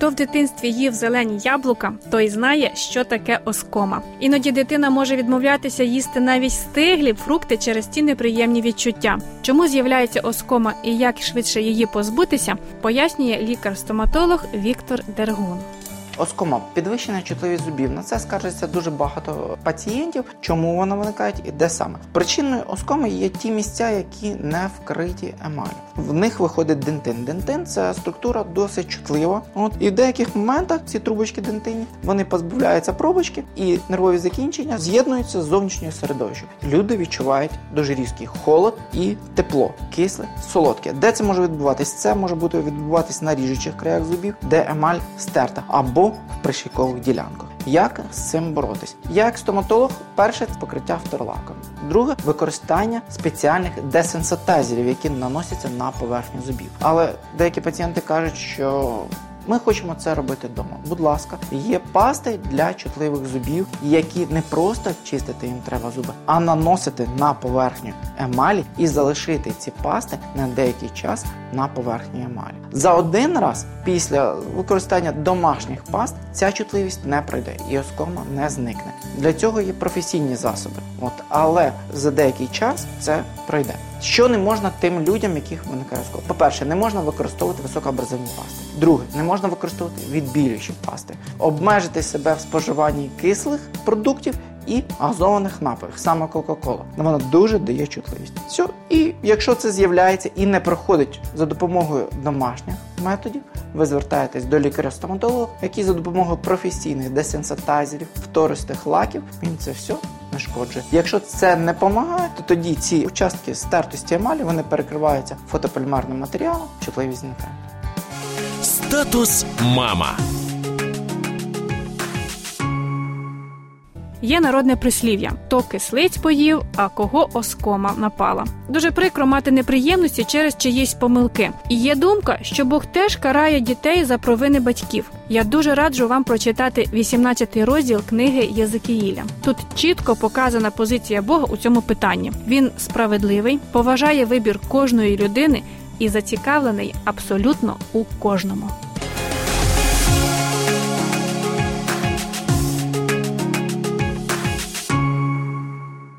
Хто в дитинстві їв зелені яблука, той знає, що таке оскома. Іноді дитина може відмовлятися їсти навіть стиглі фрукти через ті неприємні відчуття. Чому з'являється оскома і як швидше її позбутися, пояснює лікар-стоматолог Віктор Дергун. Оскома підвищена чутливість зубів. На це скаржиться дуже багато пацієнтів. Чому вона виникає і де саме? Причиною оскоми є ті місця, які не вкриті емаллю. В них виходить дентин. Дентин це структура досить чутлива. От і в деяких моментах ці трубочки дентині вони позбавляються пробочки, і нервові закінчення з'єднуються з зовнішньою середовищем. Люди відчувають дуже різкий холод і тепло, кисле, солодке. Де це може відбуватись? Це може бути відбуватись на ріжучих краях зубів, де емаль стерта або в прищікових ділянках. Як з цим боротись? Я як стоматолог, перше це покриття вторлаком. Друге використання спеціальних десенситайзерів, які наносяться на поверхню зубів. Але деякі пацієнти кажуть, що ми хочемо це робити вдома. Будь ласка, є пасти для чутливих зубів, які не просто чистити їм треба зуби, а наносити на поверхню емалі і залишити ці пасти на деякий час на поверхні емалі. За один раз після використання домашніх паст ця чутливість не пройде і оскома не зникне. Для цього є професійні засоби, от але за деякий час це пройде. Що не можна тим людям, яких виникає оскома? По-перше, не можна використовувати високоабразивні пасти. Друге, не можна використовувати відбілюючі пасти, обмежити себе в споживанні кислих продуктів і газованих напоїв, саме Кока-Кола. Вона дуже дає чутливість. Все. І якщо це з'являється і не проходить за допомогою домашніх методів, ви звертаєтесь до лікаря-стоматолога, який за допомогою професійних десенситайзерів, втористих лаків, він це все нашкоджує. Якщо це не допомагає, то тоді ці участки стертості емалі вони перекриваються фотополімерним матеріалом, чутливість зникає. Статус мама. Є народне прислів'я: то кислиць поїв, а кого оскома напала. Дуже прикро мати неприємності через чиїсь помилки. І є думка, що Бог теж карає дітей за провини батьків. Я дуже раджу вам прочитати 18-й розділ книги Єзикіїля. Тут чітко показана позиція Бога у цьому питанні. Він справедливий, поважає вибір кожної людини і зацікавлений абсолютно у кожному.